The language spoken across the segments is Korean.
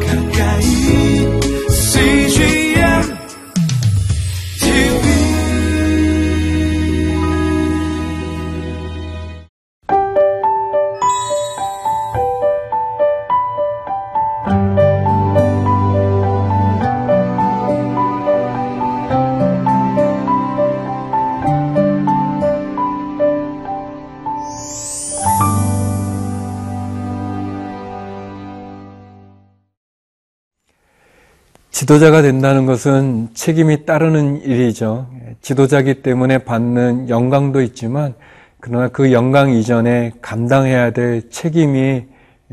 가까 지도자가 된다는 것은 책임이 따르는 일이죠. 지도자기 때문에 받는 영광도 있지만, 그러나 그 영광 이전에 감당해야 될 책임이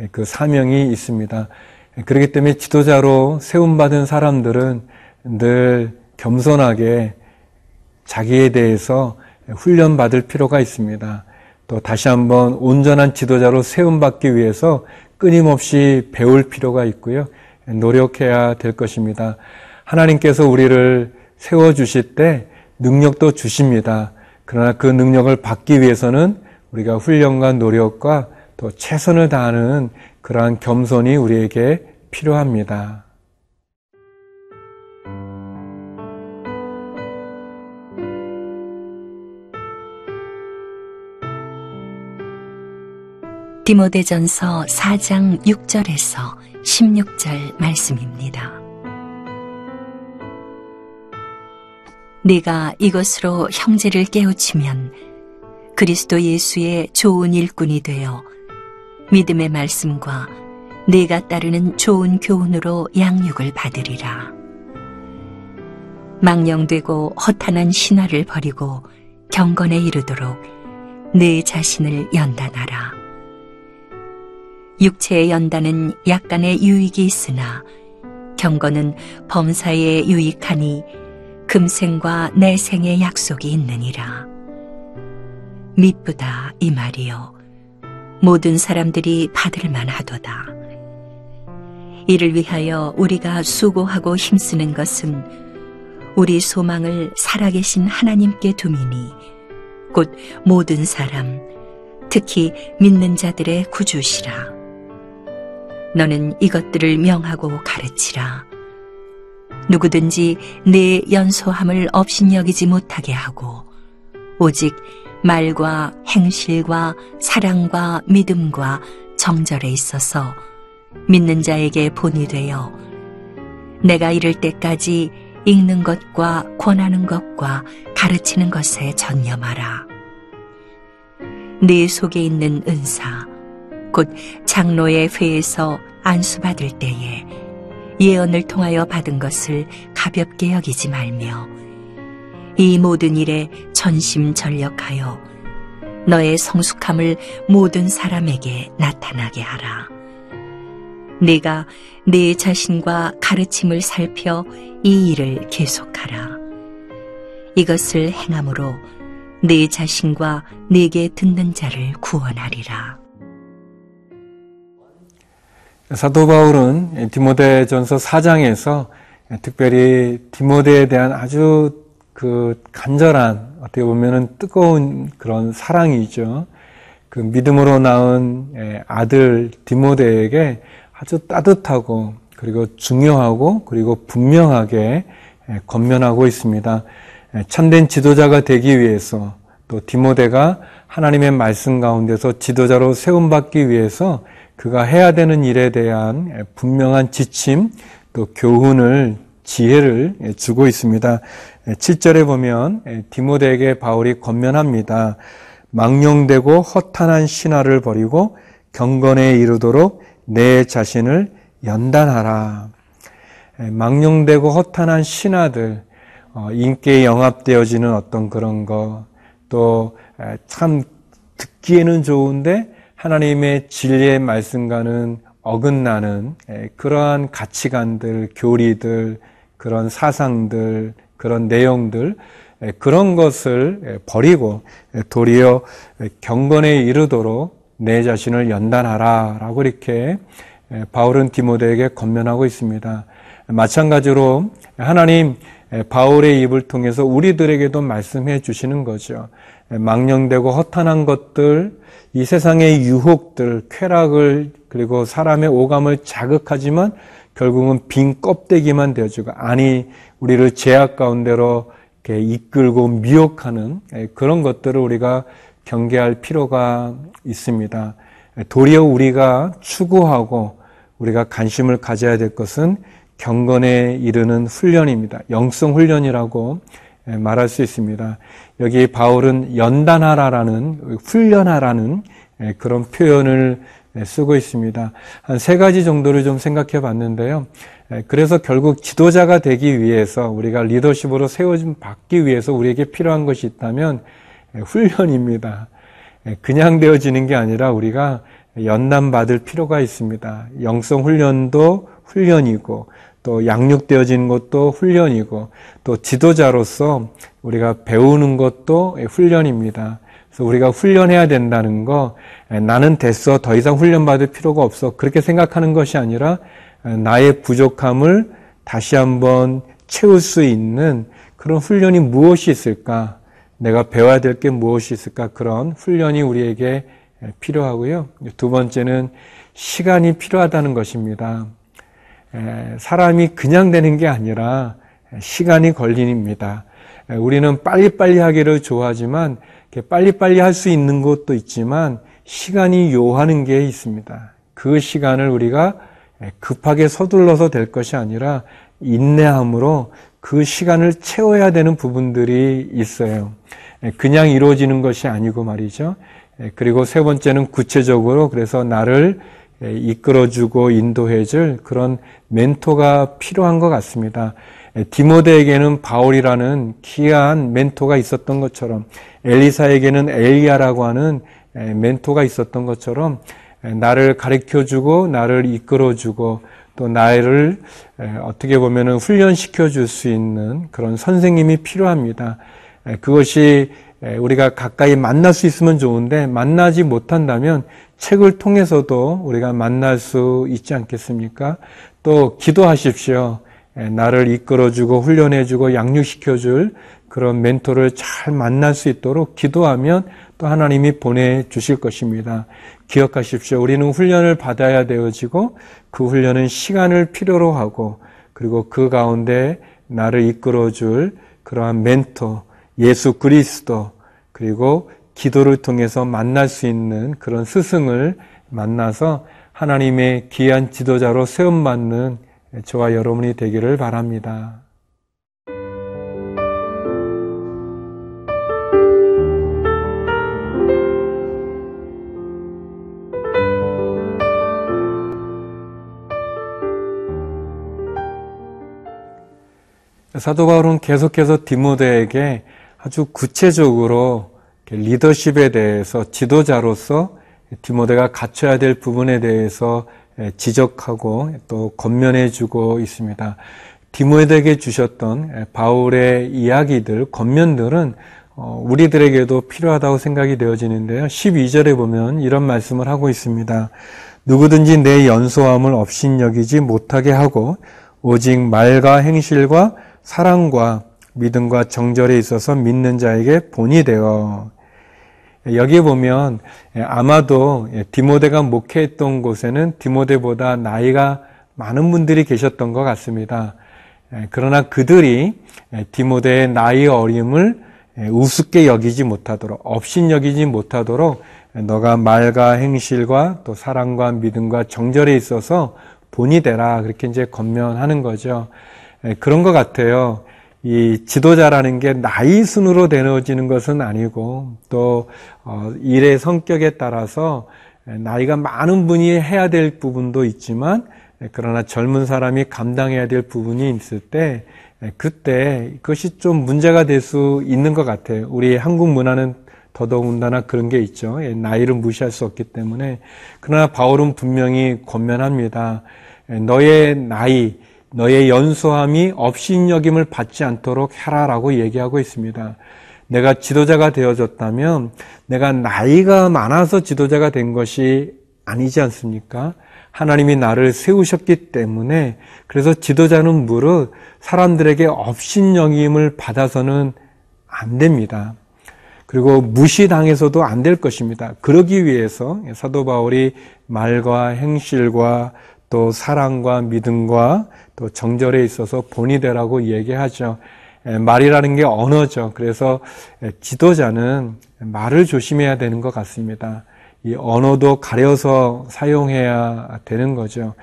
그 사명이 있습니다. 그렇기 때문에 지도자로 세움받은 사람들은 늘 겸손하게 자기에 대해서 훈련받을 필요가 있습니다. 또 다시 한번 온전한 지도자로 세움받기 위해서 끊임없이 배울 필요가 있고요. 노력해야 될 것입니다. 하나님께서 우리를 세워주실 때 능력도 주십니다. 그러나 그 능력을 받기 위해서는 우리가 훈련과 노력과 또 최선을 다하는 그러한 겸손이 우리에게 필요합니다. 디모데전서 4장 6절에서 16절 말씀입니다. 네가 이것으로 형제를 깨우치면 그리스도 예수의 좋은 일꾼이 되어 믿음의 말씀과 네가 따르는 좋은 교훈으로 양육을 받으리라. 망령되고 허탄한 신화를 버리고 경건에 이르도록 네 자신을 연단하라. 육체의 연단은 약간의 유익이 있으나 경건은 범사에 유익하니 금생과 내생의 약속이 있느니라. 미쁘다 이 말이요. 모든 사람들이 받을 만하도다. 이를 위하여 우리가 수고하고 힘쓰는 것은 우리 소망을 살아계신 하나님께 두미니 곧 모든 사람, 특히 믿는 자들의 구주시라. 너는 이것들을 명하고 가르치라. 누구든지 내 연소함을 업신여기지 못하게 하고 오직 말과 행실과 사랑과 믿음과 정절에 있어서 믿는 자에게 본이 되어 내가 이를 때까지 읽는 것과 권하는 것과 가르치는 것에 전념하라. 네 속에 있는 은사, 곧 장로의 회에서 안수받을 때에 예언을 통하여 받은 것을 가볍게 여기지 말며 이 모든 일에 전심전력하여 너의 성숙함을 모든 사람에게 나타나게 하라. 네가 네 자신과 가르침을 살펴 이 일을 계속하라. 이것을 행함으로 네 자신과 네게 듣는 자를 구원하리라. 사도 바울은 디모데전서 4장에서 특별히 디모데에 대한 아주 그 간절한 어떻게 보면은 뜨거운 그런 사랑이죠. 그 믿음으로 낳은 아들 디모데에게 아주 따뜻하고 그리고 중요하고 그리고 분명하게 권면하고 있습니다. 참된 지도자가 되기 위해서 또 디모데가 하나님의 말씀 가운데서 지도자로 세움받기 위해서 그가 해야 되는 일에 대한 분명한 지침 또 교훈을 지혜를 주고 있습니다. 7절에 보면 디모데에게 바울이 권면합니다. 망령되고 허탄한 신화를 버리고 경건에 이르도록 내 자신을 연단하라. 망령되고 허탄한 신화들, 어, 인기에 영합되어지는 어떤 그런 거, 또 참 듣기에는 좋은데 하나님의 진리의 말씀과는 어긋나는 그러한 가치관들, 교리들, 그런 사상들, 그런 내용들, 그런 것을 버리고 도리어 경건에 이르도록 내 자신을 연단하라 라고 이렇게 바울은 디모데에게 권면하고 있습니다. 마찬가지로 하나님 바울의 입을 통해서 우리들에게도 말씀해 주시는 거죠. 망령되고 허탄한 것들, 이 세상의 유혹들, 쾌락을 그리고 사람의 오감을 자극하지만 결국은 빈 껍데기만 되어주고 아니 우리를 죄악 가운데로 이끌고 미혹하는 예, 그런 것들을 우리가 경계할 필요가 있습니다. 도리어 우리가 추구하고 우리가 관심을 가져야 될 것은 경건에 이르는 훈련입니다. 영성 훈련이라고 예, 말할 수 있습니다. 여기 바울은 연단하라라는 훈련하라는 예, 그런 표현을 예, 쓰고 있습니다. 한 세 가지 정도를 좀 생각해 봤는데요. 그래서 결국 지도자가 되기 위해서 우리가 리더십으로 세워진 받기 위해서 우리에게 필요한 것이 있다면 훈련입니다. 그냥 되어지는 게 아니라 우리가 연단 받을 필요가 있습니다. 영성 훈련도 훈련이고 또 양육되어지는 것도 훈련이고 또 지도자로서 우리가 배우는 것도 훈련입니다. 그래서 우리가 훈련해야 된다는 거 나는 됐어 더 이상 훈련받을 필요가 없어 그렇게 생각하는 것이 아니라 나의 부족함을 다시 한번 채울 수 있는 그런 훈련이 무엇이 있을까? 내가 배워야 될 게 무엇이 있을까? 그런 훈련이 우리에게 필요하고요. 두 번째는 시간이 필요하다는 것입니다. 사람이 그냥 되는 게 아니라 시간이 걸립니다. 우리는 빨리빨리 하기를 좋아하지만 빨리빨리 할 수 있는 것도 있지만 시간이 요하는 게 있습니다. 그 시간을 우리가 급하게 서둘러서 될 것이 아니라 인내함으로 그 시간을 채워야 되는 부분들이 있어요. 그냥 이루어지는 것이 아니고 말이죠. 그리고 세 번째는 구체적으로 그래서 나를 이끌어주고 인도해줄 그런 멘토가 필요한 것 같습니다. 디모데에게는 바울이라는 귀한 멘토가 있었던 것처럼 엘리사에게는 엘리야라고 하는 멘토가 있었던 것처럼 나를 가르쳐주고 나를 이끌어주고 또 나를 어떻게 보면 훈련시켜 줄 수 있는 그런 선생님이 필요합니다. 그것이 우리가 가까이 만날 수 있으면 좋은데 만나지 못한다면 책을 통해서도 우리가 만날 수 있지 않겠습니까? 또 기도하십시오. 나를 이끌어주고 훈련해주고 양육시켜줄 그런 멘토를 잘 만날 수 있도록 기도하면 또 하나님이 보내주실 것입니다. 기억하십시오. 우리는 훈련을 받아야 되어지고 그 훈련은 시간을 필요로 하고 그리고 그 가운데 나를 이끌어줄 그러한 멘토, 예수 그리스도, 그리고 기도를 통해서 만날 수 있는 그런 스승을 만나서 하나님의 귀한 지도자로 세움받는 저와 여러분이 되기를 바랍니다. 사도 바울은 계속해서 디모데에게 아주 구체적으로 리더십에 대해서 지도자로서 디모데가 갖춰야 될 부분에 대해서 지적하고 또 건면해 주고 있습니다. 디모데에게 주셨던 바울의 이야기들, 건면들은 어, 우리들에게도 필요하다고 생각이 되어지는데요. 12절에 보면 이런 말씀을 하고 있습니다. 누구든지 내 연소함을 업신여기지 못하게 하고 오직 말과 행실과 사랑과 믿음과 정절에 있어서 믿는 자에게 본이 되어 여기에 보면 아마도 디모데가 목회했던 곳에는 디모데보다 나이가 많은 분들이 계셨던 것 같습니다. 그러나 그들이 디모데의 나이 어림을 우습게 여기지 못하도록 업신 여기지 못하도록 너가 말과 행실과 또 사랑과 믿음과 정절에 있어서 본이 되라 그렇게 이제 건면하는 거죠. 그런 것 같아요. 이 지도자라는 게 나이 순으로 되어지는 것은 아니고 또 어, 일의 성격에 따라서 나이가 많은 분이 해야 될 부분도 있지만 그러나 젊은 사람이 감당해야 될 부분이 있을 때 그때 그것이 좀 문제가 될 수 있는 것 같아요. 우리 한국 문화는 더더군다나 그런 게 있죠. 나이를 무시할 수 없기 때문에 그러나 바울은 분명히 권면합니다. 너의 나이 너의 연소함이 업신여김을 받지 않도록 해라라고 얘기하고 있습니다. 내가 지도자가 되어졌다면 내가 나이가 많아서 지도자가 된 것이 아니지 않습니까? 하나님이 나를 세우셨기 때문에 그래서 지도자는 무릇 사람들에게 업신여김을 받아서는 안 됩니다. 그리고 무시당해서도 안 될 것입니다. 그러기 위해서 사도 바울이 말과 행실과 또 사랑과 믿음과 또 정절에 있어서 본이 되라고 얘기하죠. 에, 말이라는 게 언어죠. 그래서 에, 지도자는 말을 조심해야 되는 것 같습니다. 이 언어도 가려서 사용해야 되는 거죠.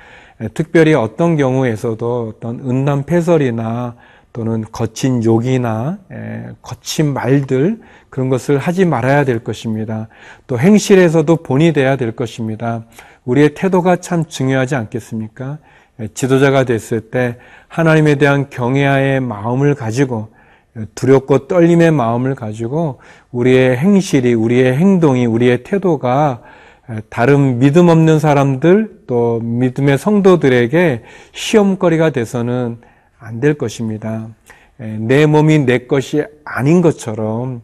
에, 특별히 어떤 경우에서도 어떤 은담패설이나 또는 거친 욕이나 에, 거친 말들 그런 것을 하지 말아야 될 것입니다. 또 행실에서도 본이 돼야 될 것입니다. 우리의 태도가 참 중요하지 않겠습니까? 에, 지도자가 됐을 때 하나님에 대한 경외의 마음을 가지고 두렵고 떨림의 마음을 가지고 우리의 행실이, 우리의 행동이, 우리의 태도가 다른 믿음 없는 사람들 또 믿음의 성도들에게 시험거리가 돼서는 안 될 것입니다. 내 몸이 내 것이 아닌 것처럼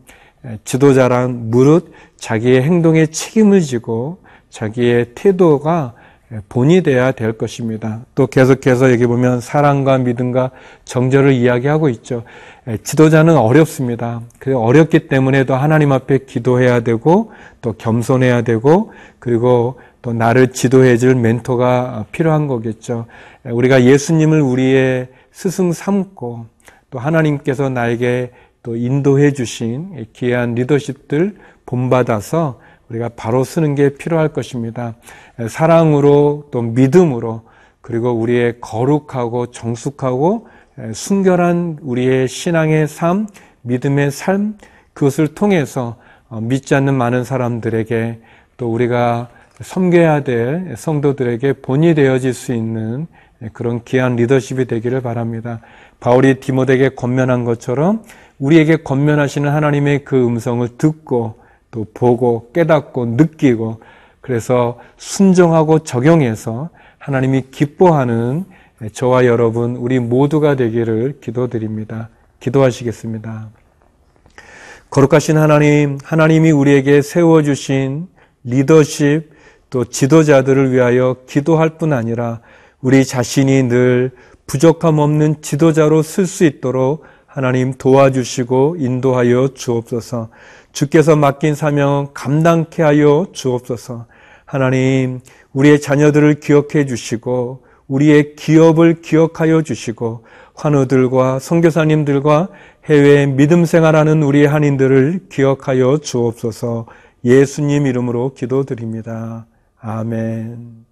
지도자란 무릇 자기의 행동에 책임을 지고 자기의 태도가 본이 돼야 될 것입니다. 또 계속해서 여기 보면 사랑과 믿음과 정절을 이야기하고 있죠. 지도자는 어렵습니다. 그 어렵기 때문에 도 하나님 앞에 기도해야 되고 또 겸손해야 되고 그리고 또 나를 지도해 줄 멘토가 필요한 거겠죠. 우리가 예수님을 우리의 스승 삼고 또 하나님께서 나에게 또 인도해 주신 귀한 리더십들 본받아서 우리가 바로 쓰는 게 필요할 것입니다. 사랑으로 또 믿음으로 그리고 우리의 거룩하고 정숙하고 순결한 우리의 신앙의 삶, 믿음의 삶 그것을 통해서 믿지 않는 많은 사람들에게 또 우리가 섬겨야 될 성도들에게 본이 되어질 수 있는 그런 귀한 리더십이 되기를 바랍니다. 바울이 디모데에게 권면한 것처럼 우리에게 권면하시는 하나님의 그 음성을 듣고 또 보고 깨닫고 느끼고 그래서 순종하고 적용해서 하나님이 기뻐하는 저와 여러분 우리 모두가 되기를 기도드립니다. 기도하시겠습니다. 거룩하신 하나님, 하나님이 우리에게 세워주신 리더십 또 지도자들을 위하여 기도할 뿐 아니라 우리 자신이 늘 부족함 없는 지도자로 쓸 수 있도록 하나님 도와주시고 인도하여 주옵소서. 주께서 맡긴 사명 감당케 하여 주옵소서. 하나님, 우리의 자녀들을 기억해 주시고 우리의 기업을 기억하여 주시고 환우들과 선교사님들과 해외 믿음 생활하는 우리 한인들을 기억하여 주옵소서. 예수님 이름으로 기도드립니다. 아멘.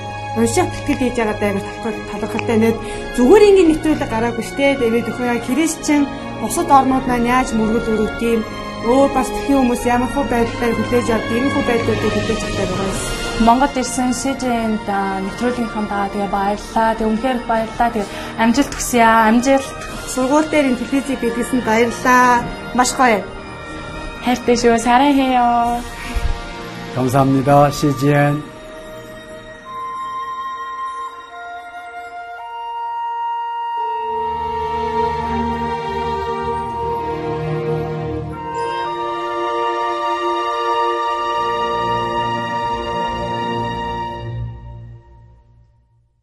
уншаад тэтгэл хийж байгаа даа талхал талхалтай нэт зүгээр ингээд нэвтрүүлэг гараагүй штэ тэгээд өхөө яг христчин бусад орнууд маань яаж мөргөл өрөвт юм өөр бас тхэн хүмүүс ямар хөө байдлаар хүлээж авдаг юм хөө байдлуудыг хүлээж авдаг байгаа юм. Монгол ирсэн СЖН-д нэвтрүүлгийнхаа даа тэгээ баярлаа. Тэг үнхээр их баярлаа. Тэг амжилт хүсье аа. Амжилт. Сургууль дээр ин телевизийг бидлсэн баярлаа. Маш гоё. хайртай шүү. 사랑해요. 감사합니다. CGN.